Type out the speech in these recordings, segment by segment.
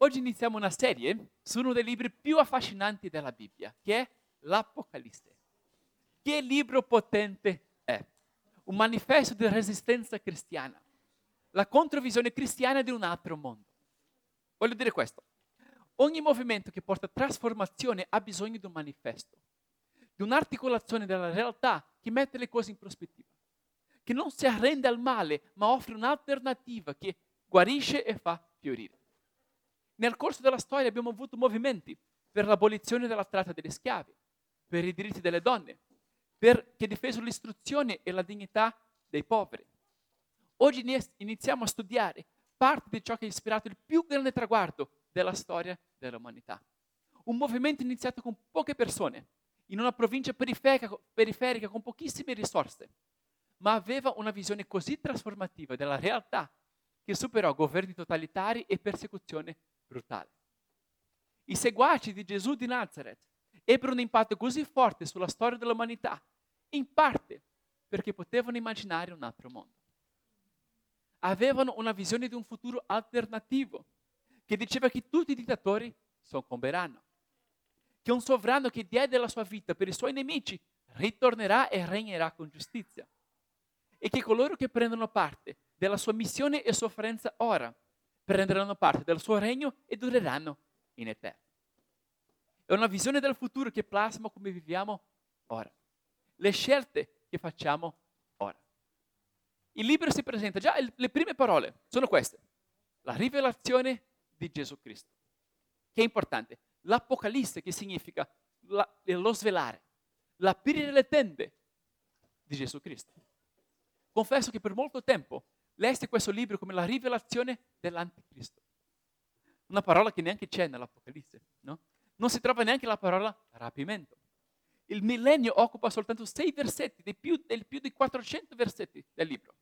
Oggi iniziamo una serie su uno dei libri più affascinanti della Bibbia, che è l'Apocalisse. Che libro potente è! Un manifesto di resistenza cristiana, la controvisione cristiana di un altro mondo. Voglio dire questo. Ogni movimento che porta trasformazione ha bisogno di un manifesto, di un'articolazione della realtà che mette le cose in prospettiva, che non si arrende al male, ma offre un'alternativa che guarisce e fa fiorire. Nel corso della storia abbiamo avuto movimenti per l'abolizione della tratta degli schiavi, per i diritti delle donne, per, che difesero l'istruzione e la dignità dei poveri. Oggi iniziamo a studiare parte di ciò che ha ispirato il più grande traguardo della storia dell'umanità. Un movimento iniziato con poche persone, in una provincia periferica, periferica con pochissime risorse, ma aveva una visione così trasformativa della realtà che superò governi totalitari e persecuzione brutale. I seguaci di Gesù di Nazareth ebbero un impatto così forte sulla storia dell'umanità, in parte perché potevano immaginare un altro mondo. Avevano una visione di un futuro alternativo che diceva che tutti i dittatori soccomberanno, che un sovrano che diede la sua vita per i suoi nemici ritornerà e regnerà con giustizia e che coloro che prendono parte della sua missione e sofferenza ora prenderanno parte del suo regno e dureranno in eterno. È una visione del futuro che plasma come viviamo ora, le scelte che facciamo ora. Il libro si presenta già, le prime parole sono queste, la rivelazione di Gesù Cristo, che è importante, l'Apocalisse che significa la, lo svelare, l'aprire le tende di Gesù Cristo. Confesso che per molto tempo leste questo libro come la rivelazione dell'anticristo. Una parola che neanche c'è nell'Apocalisse, no? Non si trova neanche la parola rapimento. Il millennio occupa soltanto sei versetti, dei più, dei più di 400 versetti del libro.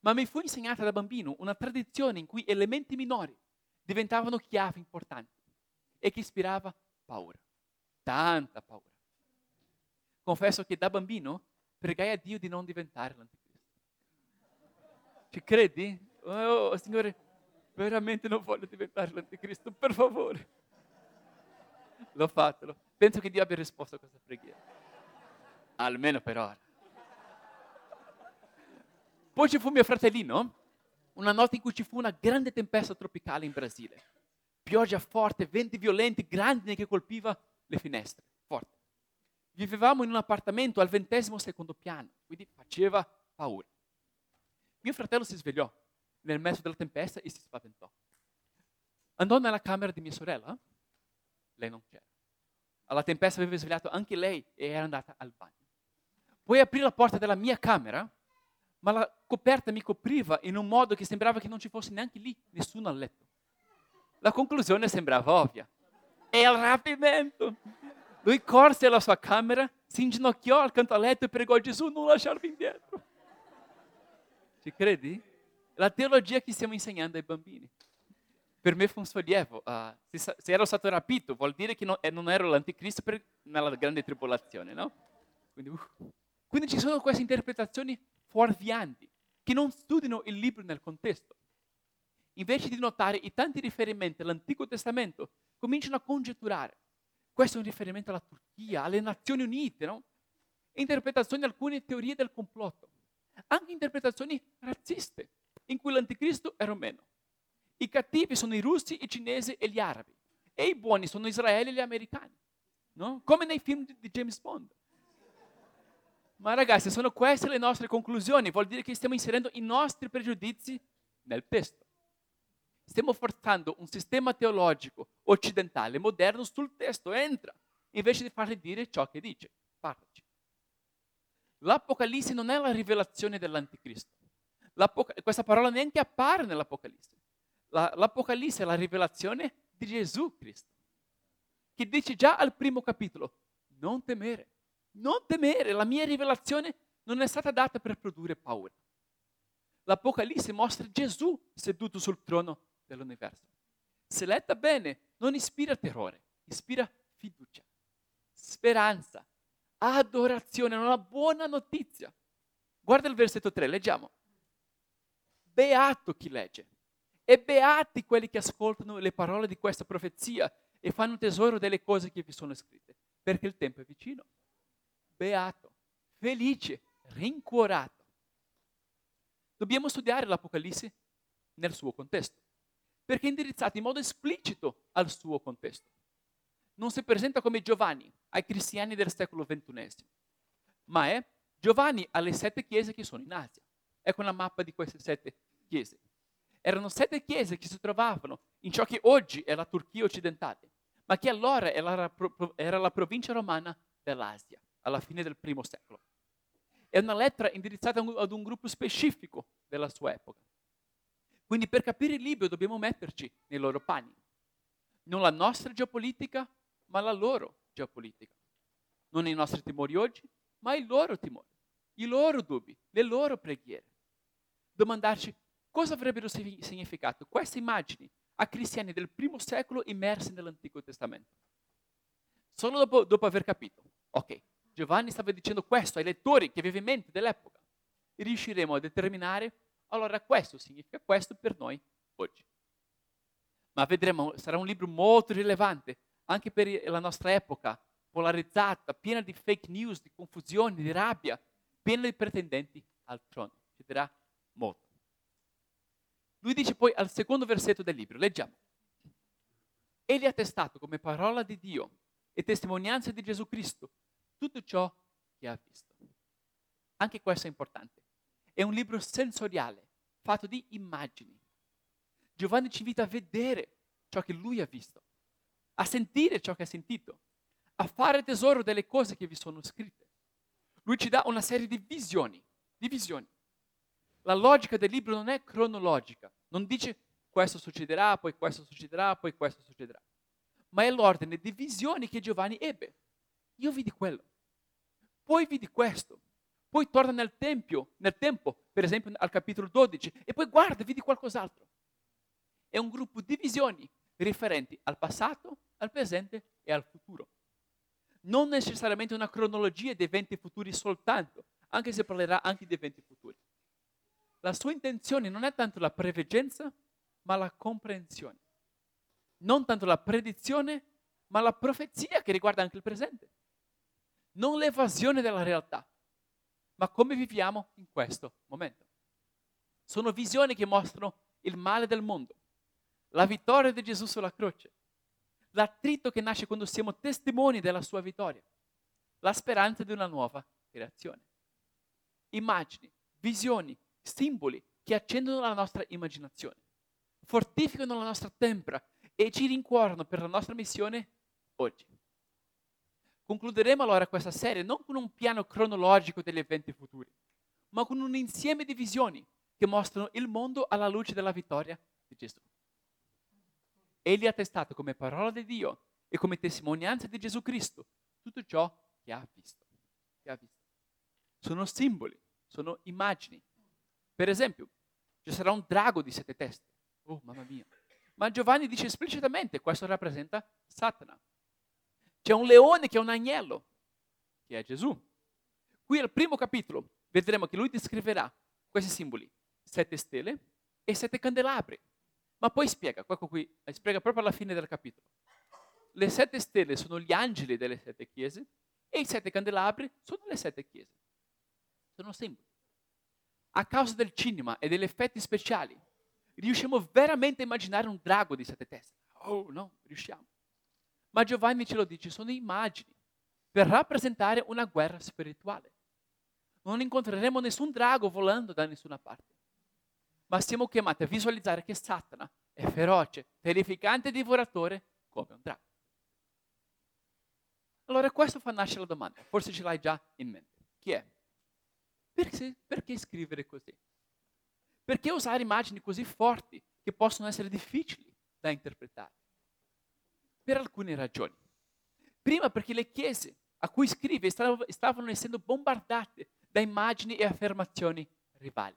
Ma mi fu insegnata da bambino una tradizione in cui elementi minori diventavano chiavi importanti e che ispirava paura, tanta paura. Confesso che da bambino pregai a Dio di non diventare l'anticristo. Ci credi? Oh, Signore, veramente non voglio diventare l'anticristo, per favore. L'ho fatto. Penso che Dio abbia risposto a questa preghiera. Almeno per ora. Poi ci fu mio fratellino, una notte in cui ci fu una grande tempesta tropicale in Brasile. Pioggia forte, venti violenti, grandine che colpiva le finestre. Forte. Vivevamo in un appartamento al ventesimo secondo piano, quindi faceva paura. Mio fratello si svegliò nel mezzo della tempesta e si spaventò. Andò nella camera di mia sorella, lei non c'era. Alla tempesta aveva svegliato anche lei e era andata al bagno. Poi aprì la porta della mia camera, ma la coperta mi copriva in un modo che sembrava che non ci fosse neanche lì nessuno a letto. La conclusione sembrava ovvia. È il rapimento. Lui corse alla sua camera, si inginocchiò accanto al letto e pregò Gesù non lasciarmi indietro. Ci credi? La teologia che stiamo insegnando ai bambini. Per me fu un sollievo. Uh, se, se, ero stato rapito, vuol dire che non, eh, non ero l'anticristo per, nella grande tribolazione, no? Quindi, uh. Quindi ci sono queste interpretazioni fuorvianti che non studiano il libro nel contesto. Invece di notare i tanti riferimenti all'Antico Testamento, cominciano a congetturare. Questo è un riferimento alla Turchia, alle Nazioni Unite, no? Interpretazioni di alcune teorie del complotto anche interpretazioni razziste, in cui l'anticristo è romeno. I cattivi sono i russi, i cinesi e gli arabi, e i buoni sono Israele e gli americani, no? come nei film di James Bond. Ma ragazzi, sono queste le nostre conclusioni, vuol dire che stiamo inserendo i nostri pregiudizi nel testo. Stiamo forzando un sistema teologico occidentale moderno sul testo, entra, invece di fargli dire ciò che dice. Parlaci. L'Apocalisse non è la rivelazione dell'Anticristo. questa parola neanche appare nell'Apocalisse. La, L'Apocalisse è la rivelazione di Gesù Cristo, che dice già al primo capitolo, non temere, non temere, la mia rivelazione non è stata data per produrre paura. L'Apocalisse mostra Gesù seduto sul trono dell'universo. Se letta bene, non ispira terrore, ispira fiducia, speranza, adorazione, una buona notizia. Guarda il versetto 3, leggiamo. Beato chi legge E beati quelli che ascoltano le parole di questa profezia e fanno tesoro delle cose che vi sono scritte, perché il tempo è vicino. Beato, felice, rincuorato. Dobbiamo studiare l'Apocalisse nel suo contesto, perché è indirizzato in modo esplicito al suo contesto. Non si presenta come Giovanni ai cristiani del secolo XXI, ma è Giovanni alle sette chiese che sono in Asia. Ecco una mappa di queste sette chiese. Erano sette chiese che si trovavano in ciò che oggi è la Turchia occidentale, ma che allora era la, provincia romana dell'Asia, alla fine del primo secolo. È una lettera indirizzata ad un gruppo specifico della sua epoca. Quindi per capire il libro dobbiamo metterci nei loro panni. Non la nostra geopolitica, ma la loro geopolitica. Non i nostri timori oggi, ma i loro timori, i loro dubbi, le loro preghiere. Domandarci cosa avrebbero significato queste immagini a cristiani del primo secolo immersi nell'Antico Testamento. Solo dopo, dopo aver capito, ok, Giovanni stava dicendo questo ai lettori che vivimenti dell'epoca, riusciremo a determinare, allora questo significa questo per noi oggi. Ma vedremo, sarà un libro molto rilevante anche per la nostra epoca, polarizzata, piena di fake news, di confusione, di rabbia, piena di pretendenti al trono. Ci dirà molto. Lui dice poi al secondo versetto del libro, leggiamo. Egli ha testato come parola di Dio e testimonianza di Gesù Cristo tutto ciò che ha visto. Anche questo è importante. È un libro sensoriale, fatto di immagini. Giovanni ci invita a vedere ciò che lui ha visto, a sentire ciò che ha sentito, a fare tesoro delle cose che vi sono scritte. Lui ci dà una serie di visioni, di visioni. La logica del libro non è cronologica, non dice questo succederà, poi questo succederà, poi questo succederà, ma è l'ordine di visioni che Giovanni ebbe. Io vidi quello, poi vidi questo, poi torna nel tempio, nel tempo, per esempio al capitolo 12, e poi guarda, vidi qualcos'altro. È un gruppo di visioni riferenti al passato, al presente e al futuro. Non necessariamente una cronologia di eventi futuri soltanto, anche se parlerà anche di eventi futuri. La sua intenzione non è tanto la preveggenza, ma la comprensione. Non tanto la predizione, ma la profezia che riguarda anche il presente. Non l'evasione della realtà, ma come viviamo in questo momento. Sono visioni che mostrano il male del mondo, la vittoria di Gesù sulla croce, l'attrito che nasce quando siamo testimoni della sua vittoria, la speranza di una nuova creazione. Immagini, visioni, simboli che accendono la nostra immaginazione, fortificano la nostra tempra e ci rincuorano per la nostra missione oggi. Concluderemo allora questa serie non con un piano cronologico degli eventi futuri, ma con un insieme di visioni che mostrano il mondo alla luce della vittoria di Gesù. Egli ha testato come parola di Dio e come testimonianza di Gesù Cristo tutto ciò che ha visto. Che ha visto. Sono simboli, sono immagini. Per esempio, ci sarà un drago di sette teste. Oh, mamma mia. Ma Giovanni dice esplicitamente, questo rappresenta Satana. C'è un leone che è un agnello, che è Gesù. Qui al primo capitolo vedremo che lui descriverà questi simboli, sette stelle e sette candelabri. Ma poi spiega, ecco qui, spiega proprio alla fine del capitolo. Le sette stelle sono gli angeli delle sette chiese e i sette candelabri sono le sette chiese. Sono simboli. A causa del cinema e degli effetti speciali, riusciamo veramente a immaginare un drago di sette teste? Oh no, riusciamo. Ma Giovanni ce lo dice, sono immagini per rappresentare una guerra spirituale. Non incontreremo nessun drago volando da nessuna parte ma siamo chiamati a visualizzare che Satana è feroce, terrificante e divoratore come un drago. Allora questo fa nascere la domanda, forse ce l'hai già in mente. Chi è? Perché, perché scrivere così? Perché usare immagini così forti che possono essere difficili da interpretare? Per alcune ragioni. Prima perché le chiese a cui scrive stavano essendo bombardate da immagini e affermazioni rivali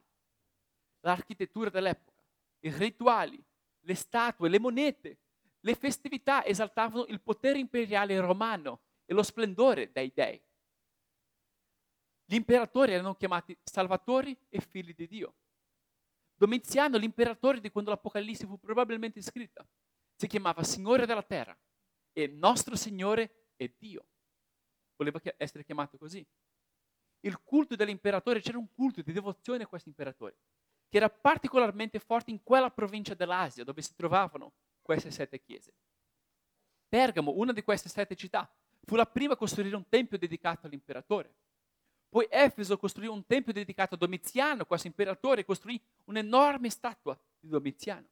l'architettura dell'epoca, i rituali, le statue, le monete, le festività esaltavano il potere imperiale romano e lo splendore dei dei. Gli imperatori erano chiamati salvatori e figli di Dio. Domiziano, l'imperatore di quando l'Apocalisse fu probabilmente scritta, si chiamava Signore della Terra e nostro Signore è Dio. Voleva essere chiamato così. Il culto dell'imperatore, c'era un culto di devozione a questo imperatore, che era particolarmente forte in quella provincia dell'Asia dove si trovavano queste sette chiese. Pergamo, una di queste sette città, fu la prima a costruire un tempio dedicato all'imperatore. Poi Efeso costruì un tempio dedicato a Domiziano, questo imperatore costruì un'enorme statua di Domiziano.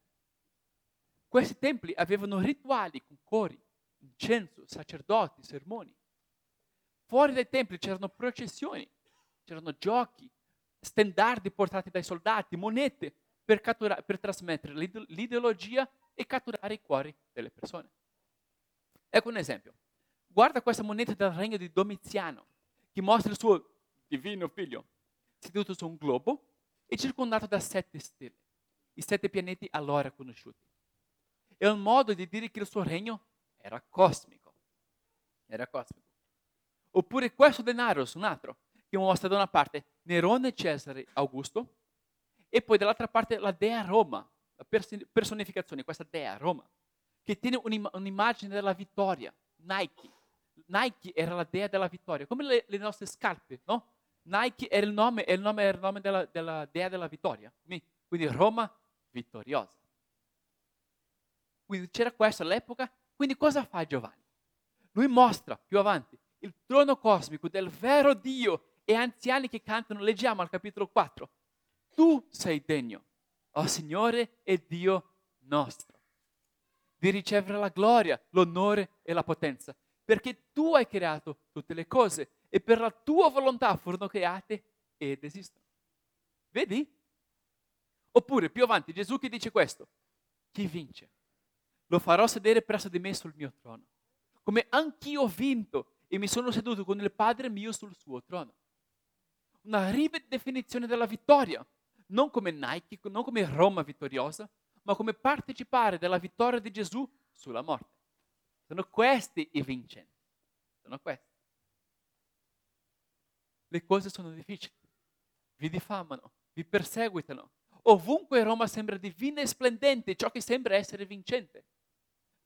Questi templi avevano rituali con cori, incenso, sacerdoti, sermoni. Fuori dai templi c'erano processioni, c'erano giochi, stendardi portati dai soldati, monete per, cattura- per trasmettere l'ideologia e catturare i cuori delle persone. Ecco un esempio. Guarda questa moneta del regno di Domiziano, che mostra il suo divino figlio, seduto su un globo e circondato da sette stelle, i sette pianeti allora conosciuti. È un modo di dire che il suo regno era cosmico. Era cosmico. Oppure questo denaro su un altro, che mostra da una parte Nerone Cesare Augusto e poi dall'altra parte la dea Roma, la personificazione, questa dea Roma, che tiene un'immagine della vittoria, Nike. Nike era la dea della vittoria, come le, le nostre scarpe, no? Nike era il nome, il nome, era il nome della, della, dea della vittoria. Quindi Roma vittoriosa. Quindi c'era questo all'epoca. Quindi cosa fa Giovanni? Lui mostra più avanti il trono cosmico del vero Dio e anziani che cantano, leggiamo al capitolo 4. Tu sei degno, o Signore e Dio nostro, di ricevere la gloria, l'onore e la potenza, perché tu hai creato tutte le cose e per la tua volontà furono create ed esistono. Vedi? Oppure più avanti Gesù che dice questo, chi vince? Lo farò sedere presso di me sul mio trono, come anch'io ho vinto e mi sono seduto con il Padre mio sul suo trono. Una ridefinizione della vittoria, non come Nike, non come Roma vittoriosa, ma come partecipare della vittoria di Gesù sulla morte. Sono questi i vincenti. Sono questi le cose sono difficili, vi diffamano, vi perseguitano. Ovunque Roma sembra divina e splendente, ciò che sembra essere vincente.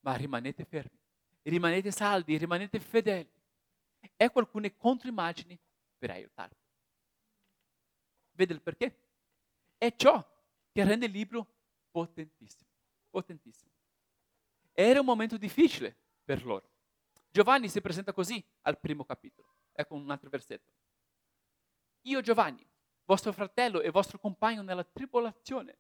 Ma rimanete fermi, rimanete saldi, rimanete fedeli. Ecco alcune controimmagini per aiutarvi. Vede il perché? È ciò che rende il libro potentissimo, potentissimo. Era un momento difficile per loro. Giovanni si presenta così al primo capitolo. Ecco un altro versetto. Io Giovanni, vostro fratello e vostro compagno nella tribolazione,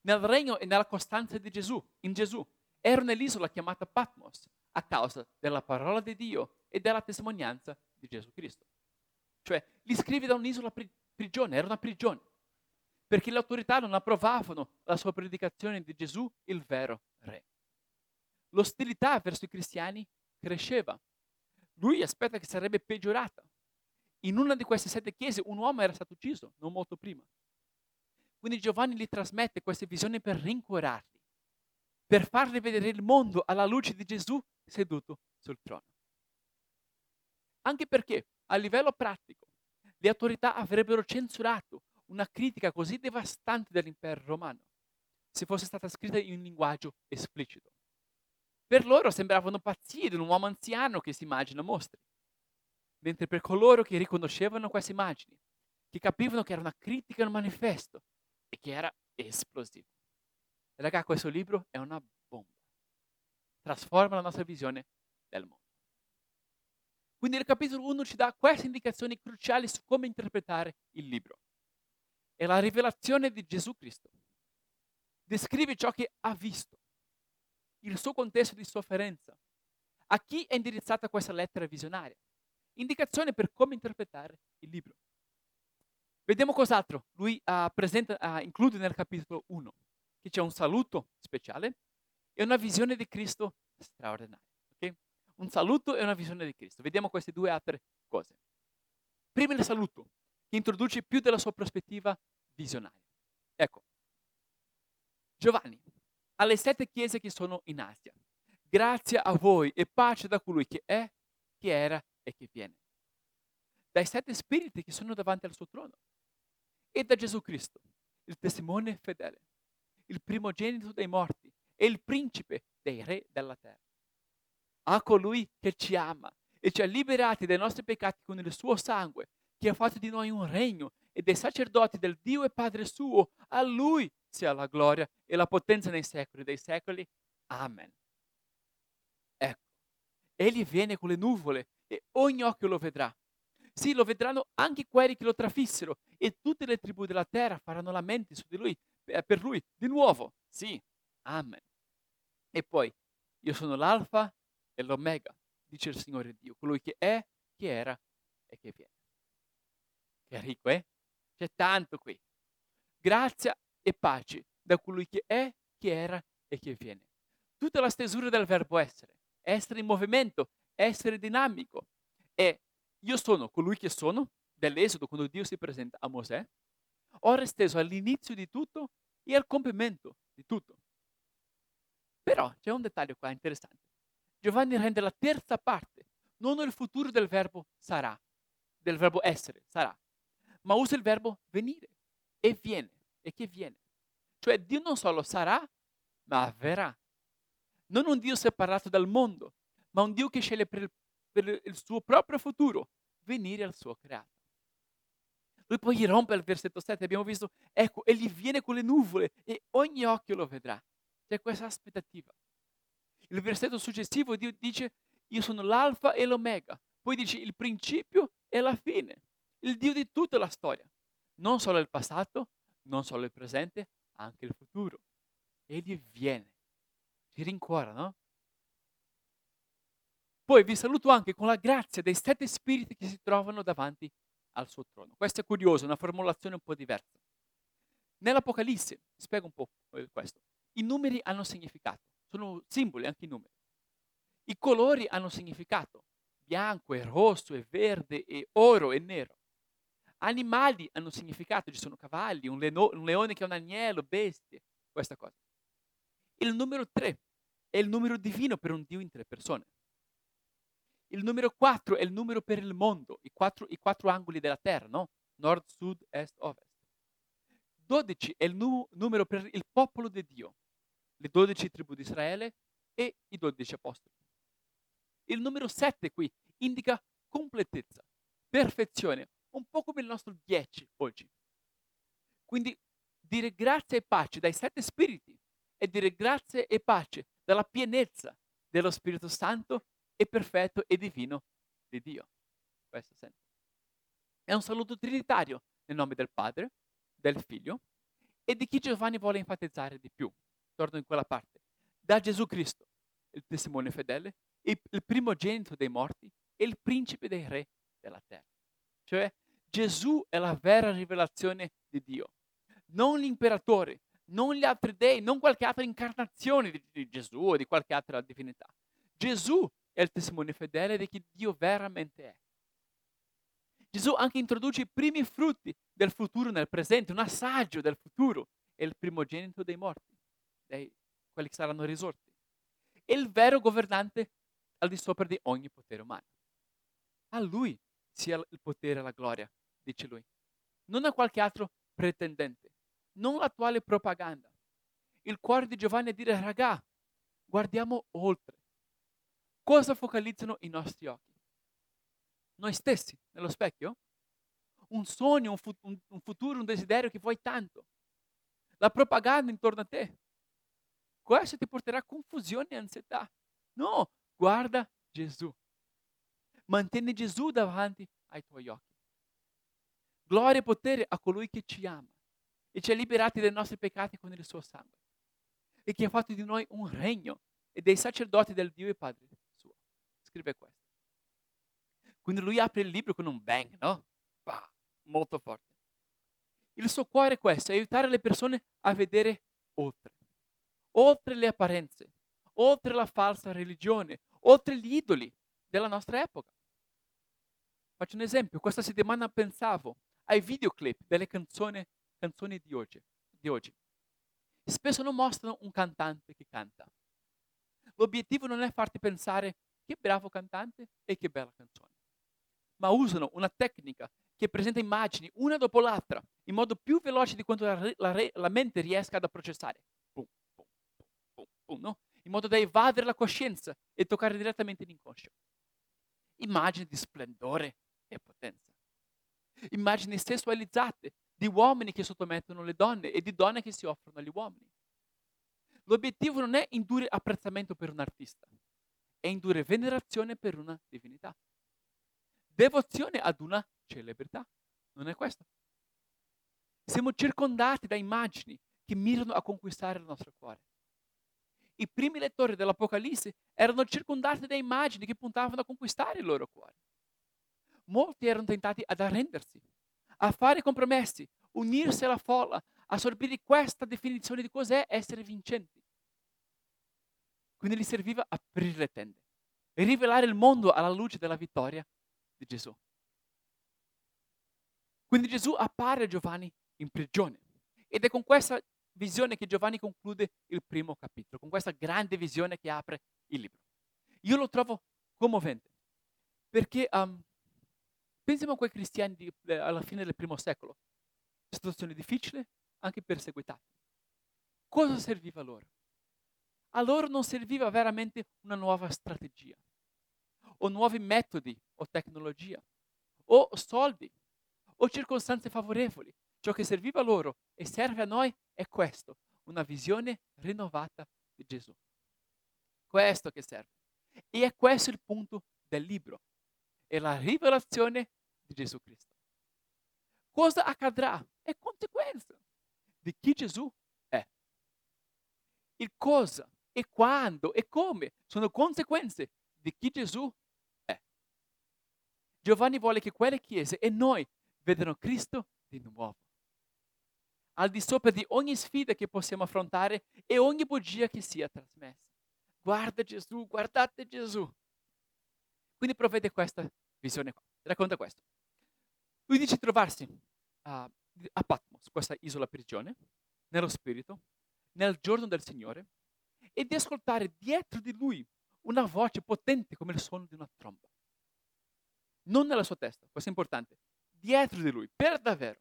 nel regno e nella costanza di Gesù, in Gesù, ero nell'isola chiamata Patmos a causa della parola di Dio e della testimonianza di Gesù Cristo. Cioè, li scrive da un'isola prigione, era una prigione, perché le autorità non approvavano la sua predicazione di Gesù, il vero re. L'ostilità verso i cristiani cresceva. Lui aspetta che sarebbe peggiorata in una di queste sette chiese un uomo era stato ucciso, non molto prima. Quindi Giovanni gli trasmette queste visioni per rincuorarli, per farli vedere il mondo alla luce di Gesù seduto sul trono. Anche perché a livello pratico le autorità avrebbero censurato una critica così devastante dell'impero romano se fosse stata scritta in un linguaggio esplicito. Per loro sembravano pazzie di un uomo anziano che si immagina mostri mentre per coloro che riconoscevano queste immagini, che capivano che era una critica al manifesto e che era esplosivo. Raga, questo libro è una bomba. Trasforma la nostra visione del mondo. Quindi il capitolo 1 ci dà queste indicazioni cruciali su come interpretare il libro. È la rivelazione di Gesù Cristo. Descrive ciò che ha visto, il suo contesto di sofferenza. A chi è indirizzata questa lettera visionaria? indicazione per come interpretare il libro. Vediamo cos'altro lui uh, presenta, uh, include nel capitolo 1, che c'è un saluto speciale e una visione di Cristo straordinaria. Un saluto e una visione di Cristo. Vediamo queste due altre cose. Prima il saluto, che introduce più della sua prospettiva visionaria. Ecco, Giovanni, alle sette chiese che sono in Asia, grazie a voi e pace da colui che è, che era e che viene. Dai sette spiriti che sono davanti al suo trono e da Gesù Cristo, il testimone fedele, il primogenito dei morti e il principe dei re della terra. A colui che ci ama e ci ha liberati dai nostri peccati con il suo sangue, che ha fatto di noi un regno e dei sacerdoti del Dio e Padre suo, a lui sia la gloria e la potenza nei secoli dei secoli. Amen. Ecco, egli viene con le nuvole e ogni occhio lo vedrà. Sì, lo vedranno anche quelli che lo trafissero e tutte le tribù della terra faranno lamenti su di lui, per lui, di nuovo. Sì, amen. E poi, io sono l'alfa e l'omega, dice il Signore Dio, colui che è, che era e che viene. Che ricco, eh? C'è tanto qui. Grazia e pace da colui che è, che era e che viene. Tutta la stesura del verbo essere, essere in movimento, essere dinamico. E io sono colui che sono, dell'Esodo, quando Dio si presenta a Mosè, ora esteso all'inizio di tutto e al compimento di tutto. Però c'è un dettaglio qua interessante. Giovanni rende la terza parte, non il futuro del verbo sarà, del verbo essere, sarà, ma usa il verbo venire e viene e che viene. Cioè Dio non solo sarà, ma avverrà. Non un Dio separato dal mondo, ma un Dio che sceglie per il, per il suo proprio futuro venire al suo creato. Lui poi rompe il versetto 7, abbiamo visto, ecco, egli viene con le nuvole e ogni occhio lo vedrà. C'è questa aspettativa. Il versetto successivo dice, io sono l'alfa e l'omega. Poi dice il principio e la fine. Il Dio di tutta la storia. Non solo il passato, non solo il presente, anche il futuro. Egli viene. Ci rincuora, no? Poi vi saluto anche con la grazia dei sette spiriti che si trovano davanti al suo trono. Questo è curioso, una formulazione un po' diversa. Nell'Apocalisse, spiego un po' questo, i numeri hanno significato, sono simboli anche i numeri. I colori hanno significato, bianco e rosso e verde e oro e nero. Animali hanno significato, ci sono cavalli, un, leno, un leone che è un agnello, bestie, questa cosa. Il numero tre è il numero divino per un Dio in tre persone. Il numero 4 è il numero per il mondo, i quattro, i quattro angoli della terra, no? Nord, sud, est, ovest. 12 è il nu- numero per il popolo di Dio, le 12 tribù di Israele e i 12 apostoli. Il numero 7 qui indica completezza, perfezione, un po' come il nostro 10 oggi. Quindi dire grazie e pace dai sette spiriti e dire grazie e pace dalla pienezza dello Spirito Santo e perfetto e divino di Dio. Questo senso. È un saluto trinitario nel nome del Padre, del Figlio e di chi Giovanni vuole enfatizzare di più. Torno in quella parte. Da Gesù Cristo, il testimone fedele, il primogenito dei morti e il principe dei re della terra. Cioè Gesù è la vera rivelazione di Dio, non l'imperatore, non gli altri dei, non qualche altra incarnazione di, di Gesù o di qualche altra divinità. Gesù è il testimone fedele di chi Dio veramente è. Gesù anche introduce i primi frutti del futuro nel presente, un assaggio del futuro, è il primogenito dei morti, dei, quelli che saranno risorti. Il vero governante al di sopra di ogni potere umano. A lui sia il potere e la gloria, dice lui. Non a qualche altro pretendente, non l'attuale propaganda. Il cuore di Giovanni è dire, raga, guardiamo oltre. Cosa focalizzano i nostri occhi? Noi stessi, nello specchio? Un sogno, un, fu- un, un futuro, un desiderio che vuoi tanto. La propaganda intorno a te. Questo ti porterà confusione e ansietà. No, guarda Gesù. Mantieni Gesù davanti ai tuoi occhi. Gloria e potere a colui che ci ama e ci ha liberati dai nostri peccati con il suo sangue e che ha fatto di noi un regno e dei sacerdoti del Dio e Padre scrive questo. Quindi lui apre il libro con un bang, no? Bah, molto forte. Il suo cuore è questo, aiutare le persone a vedere oltre, oltre le apparenze, oltre la falsa religione, oltre gli idoli della nostra epoca. Faccio un esempio, questa settimana pensavo ai videoclip delle canzoni, canzoni di, oggi, di oggi. Spesso non mostrano un cantante che canta. L'obiettivo non è farti pensare che bravo cantante e che bella canzone. Ma usano una tecnica che presenta immagini una dopo l'altra in modo più veloce di quanto la, la, la mente riesca ad processare. Pum, pum, pum, no? In modo da evadere la coscienza e toccare direttamente l'inconscio. Immagini di splendore e potenza. Immagini sessualizzate di uomini che sottomettono le donne e di donne che si offrono agli uomini. L'obiettivo non è indurre apprezzamento per un artista, è indurre venerazione per una divinità. Devozione ad una celebrità. Non è questo? Siamo circondati da immagini che mirano a conquistare il nostro cuore. I primi lettori dell'Apocalisse erano circondati da immagini che puntavano a conquistare il loro cuore. Molti erano tentati ad arrendersi, a fare compromessi, unirsi alla folla, assorbire questa definizione di cos'è essere vincenti. Quindi gli serviva aprire le tende e rivelare il mondo alla luce della vittoria di Gesù. Quindi Gesù appare a Giovanni in prigione ed è con questa visione che Giovanni conclude il primo capitolo, con questa grande visione che apre il libro. Io lo trovo commovente perché um, pensiamo a quei cristiani di, eh, alla fine del primo secolo, situazione difficile, anche perseguitati. Cosa serviva loro? A loro non serviva veramente una nuova strategia, o nuovi metodi o tecnologia, o soldi, o circostanze favorevoli. Ciò che serviva loro e serve a noi è questo, una visione rinnovata di Gesù. Questo che serve. E è questo il punto del libro. È la rivelazione di Gesù Cristo. Cosa accadrà? È conseguenza di chi Gesù è. Il cosa e quando e come sono conseguenze di chi Gesù è. Giovanni vuole che quelle chiese e noi vedano Cristo di nuovo. Al di sopra di ogni sfida che possiamo affrontare e ogni bugia che sia trasmessa. Guarda Gesù, guardate Gesù. Quindi provvede questa visione qua. Racconta questo. Lui dice trovarsi a, a Patmos, questa isola prigione, nello spirito, nel giorno del Signore, e di ascoltare dietro di lui una voce potente come il suono di una tromba. Non nella sua testa, questo è importante, dietro di lui, per davvero.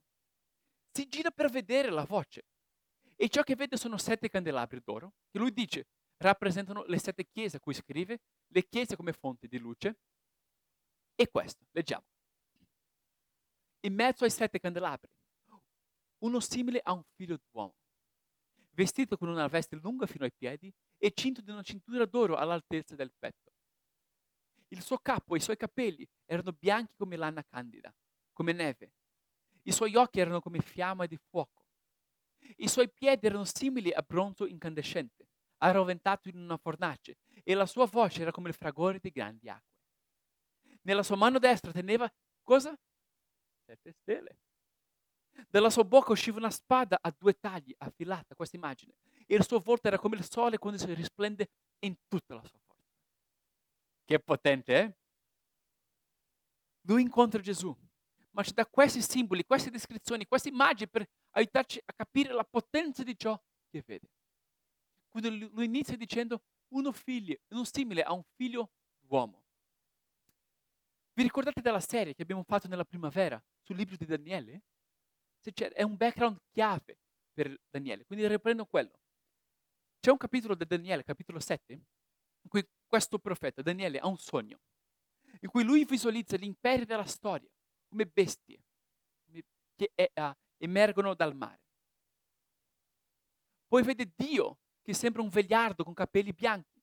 Si gira per vedere la voce. E ciò che vede sono sette candelabri d'oro, che lui dice rappresentano le sette chiese a cui scrive, le chiese come fonte di luce. E questo, leggiamo. In mezzo ai sette candelabri, uno simile a un figlio d'uomo vestito con una veste lunga fino ai piedi e cinto di una cintura d'oro all'altezza del petto. Il suo capo e i suoi capelli erano bianchi come lana candida, come neve. I suoi occhi erano come fiamma di fuoco. I suoi piedi erano simili a bronzo incandescente, arroventato in una fornace, e la sua voce era come il fragore di grandi acque. Nella sua mano destra teneva cosa? Sette stelle. Dalla sua bocca usciva una spada a due tagli, affilata, questa immagine. E il suo volto era come il sole quando si risplende in tutta la sua forza. Che potente, eh? Lui incontra Gesù, ma ci dà questi simboli, queste descrizioni, queste immagini per aiutarci a capire la potenza di ciò che vede. Quindi lui inizia dicendo uno figlio, uno simile a un figlio d'uomo. Vi ricordate della serie che abbiamo fatto nella primavera sul libro di Daniele? è un background chiave per Daniele, quindi riprendo quello. C'è un capitolo di Daniele, capitolo 7, in cui questo profeta, Daniele, ha un sogno, in cui lui visualizza gli imperi della storia come bestie che è, uh, emergono dal mare. Poi vede Dio che sembra un vegliardo con capelli bianchi,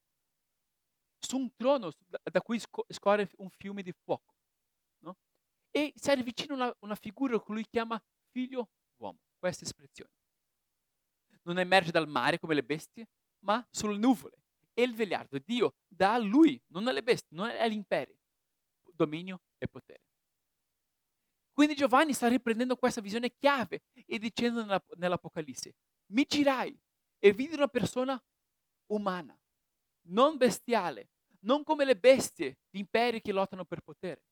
su un trono da cui scorre un fiume di fuoco. No? E si avvicina una, una figura che lui chiama figlio uomo, questa espressione. Non emerge dal mare come le bestie, ma sulle nuvole. E il vegliardo, Dio dà a lui, non alle bestie, non agli imperi, dominio e potere. Quindi Giovanni sta riprendendo questa visione chiave e dicendo nella, nell'Apocalisse, mi girai e vidi una persona umana, non bestiale, non come le bestie, gli imperi che lottano per potere.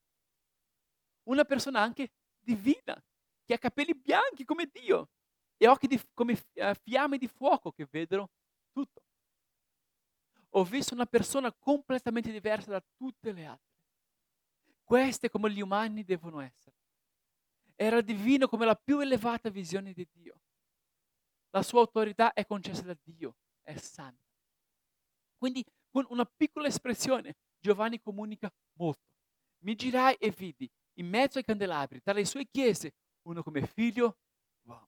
Una persona anche divina, che ha capelli bianchi come Dio e occhi di, come uh, fiamme di fuoco che vedono tutto. Ho visto una persona completamente diversa da tutte le altre. Queste come gli umani devono essere. Era divino come la più elevata visione di Dio. La sua autorità è concessa da Dio, è santa. Quindi con una piccola espressione Giovanni comunica molto. Mi girai e vidi in mezzo ai candelabri, tra le sue chiese, uno come figlio Wow.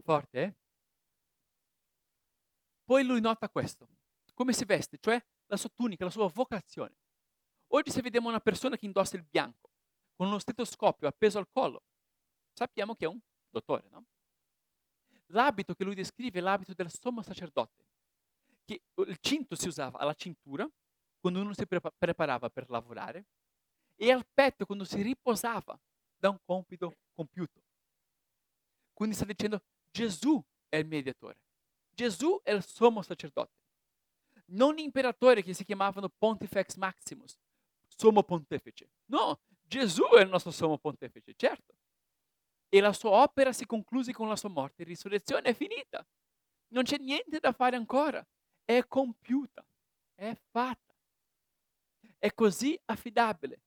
Forte, eh? Poi lui nota questo, come si veste, cioè la sua tunica, la sua vocazione. Oggi se vediamo una persona che indossa il bianco, con uno stetoscopio appeso al collo, sappiamo che è un dottore, no? L'abito che lui descrive è l'abito del sommo sacerdote, che il cinto si usava alla cintura quando uno si prepa- preparava per lavorare e al petto quando si riposava da un compito compiuto. Quindi sta dicendo Gesù è il mediatore. Gesù è il sommo sacerdote. Non imperatore che si chiamavano Pontifex Maximus, sommo pontefice. No, Gesù è il nostro sommo pontefice, certo. E la sua opera si concluse con la sua morte e risurrezione, è finita. Non c'è niente da fare ancora. È compiuta, è fatta. È così affidabile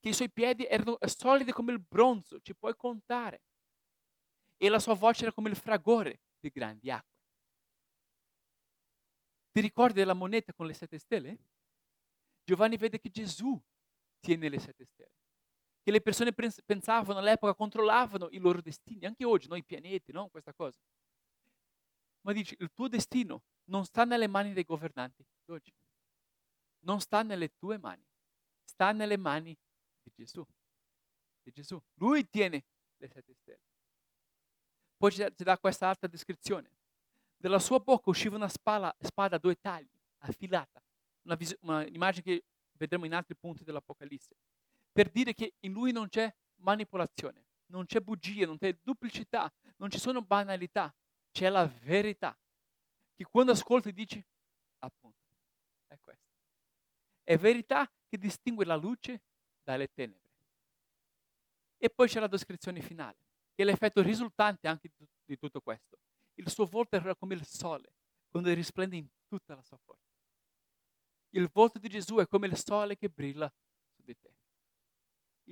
che i suoi piedi erano solidi come il bronzo, ci puoi contare e la sua voce era come il fragore di grandi acque. Ti ricordi della moneta con le sette stelle? Giovanni vede che Gesù tiene le sette stelle, che le persone pensavano all'epoca, controllavano i loro destini, anche oggi, no? i pianeti, no? questa cosa. Ma dice, il tuo destino non sta nelle mani dei governanti d'oggi, non sta nelle tue mani, sta nelle mani di Gesù. Di Gesù. Lui tiene le sette stelle. Poi ci dà questa altra descrizione. Dalla sua bocca usciva una spada, spada a due tagli, affilata, una, vis- una immagine che vedremo in altri punti dell'Apocalisse, per dire che in lui non c'è manipolazione, non c'è bugia, non c'è duplicità, non ci sono banalità, c'è la verità. Che quando ascolti dici, appunto, è questo. È verità che distingue la luce dalle tenebre. E poi c'è la descrizione finale che è l'effetto risultante anche di, tutto questo. Il suo volto era come il sole, quando risplende in tutta la sua forza. Il volto di Gesù è come il sole che brilla su di te.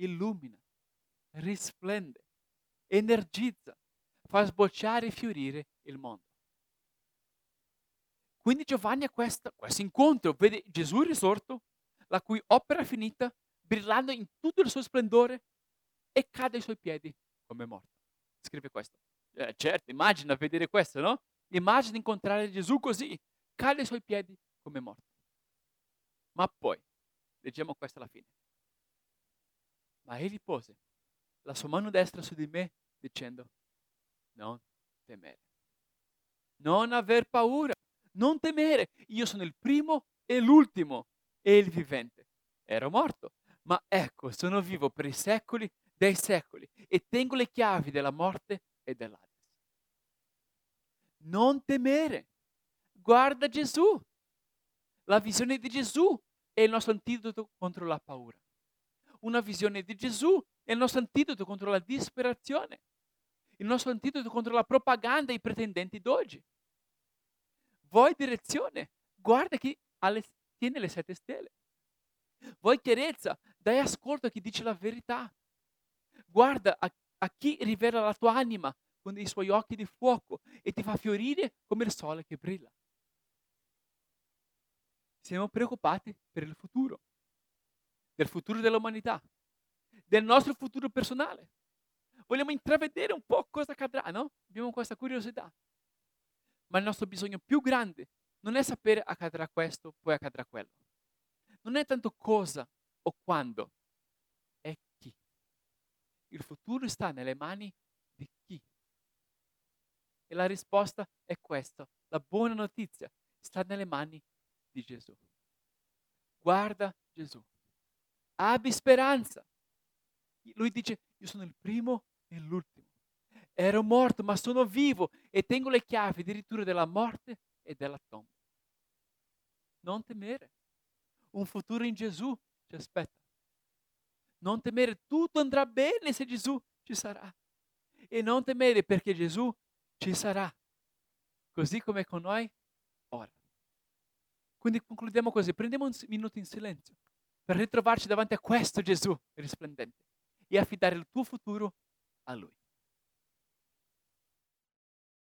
Illumina, risplende, energizza, fa sbocciare e fiorire il mondo. Quindi Giovanni ha questo, incontro, vede Gesù risorto, la cui opera finita, brillando in tutto il suo splendore, e cade ai suoi piedi come morto. Scrive questo. Eh, certo, immagina vedere questo, no? Immagina incontrare Gesù così, cade ai suoi piedi come morto. Ma poi, leggiamo questo alla fine. Ma egli pose la sua mano destra su di me dicendo, non temere, non aver paura, non temere, io sono il primo e l'ultimo e il vivente. Ero morto, ma ecco, sono vivo per i secoli dei secoli e tengo le chiavi della morte e dell'Ades. Non temere, guarda Gesù. La visione di Gesù è il nostro antidoto contro la paura. Una visione di Gesù è il nostro antidoto contro la disperazione, il nostro antidoto contro la propaganda e i pretendenti d'oggi. Vuoi direzione? Guarda chi le, tiene le sette stelle. Vuoi chiarezza? Dai ascolto a chi dice la verità. Guarda a, a chi rivela la tua anima con i suoi occhi di fuoco e ti fa fiorire come il sole che brilla. Siamo preoccupati per il futuro, del futuro dell'umanità, del nostro futuro personale. Vogliamo intravedere un po' cosa accadrà, no? Abbiamo questa curiosità. Ma il nostro bisogno più grande non è sapere accadrà questo, poi accadrà quello. Non è tanto cosa o quando, il futuro sta nelle mani di chi? E la risposta è questa. La buona notizia sta nelle mani di Gesù. Guarda Gesù. Abbi speranza. Lui dice, io sono il primo e l'ultimo. Ero morto, ma sono vivo e tengo le chiavi addirittura della morte e della tomba. Non temere. Un futuro in Gesù ci aspetta. Non temere, tutto andrà bene se Gesù ci sarà. E non temere perché Gesù ci sarà, così come con noi ora. Quindi concludiamo così, prendiamo un minuto in silenzio per ritrovarci davanti a questo Gesù risplendente e affidare il tuo futuro a Lui.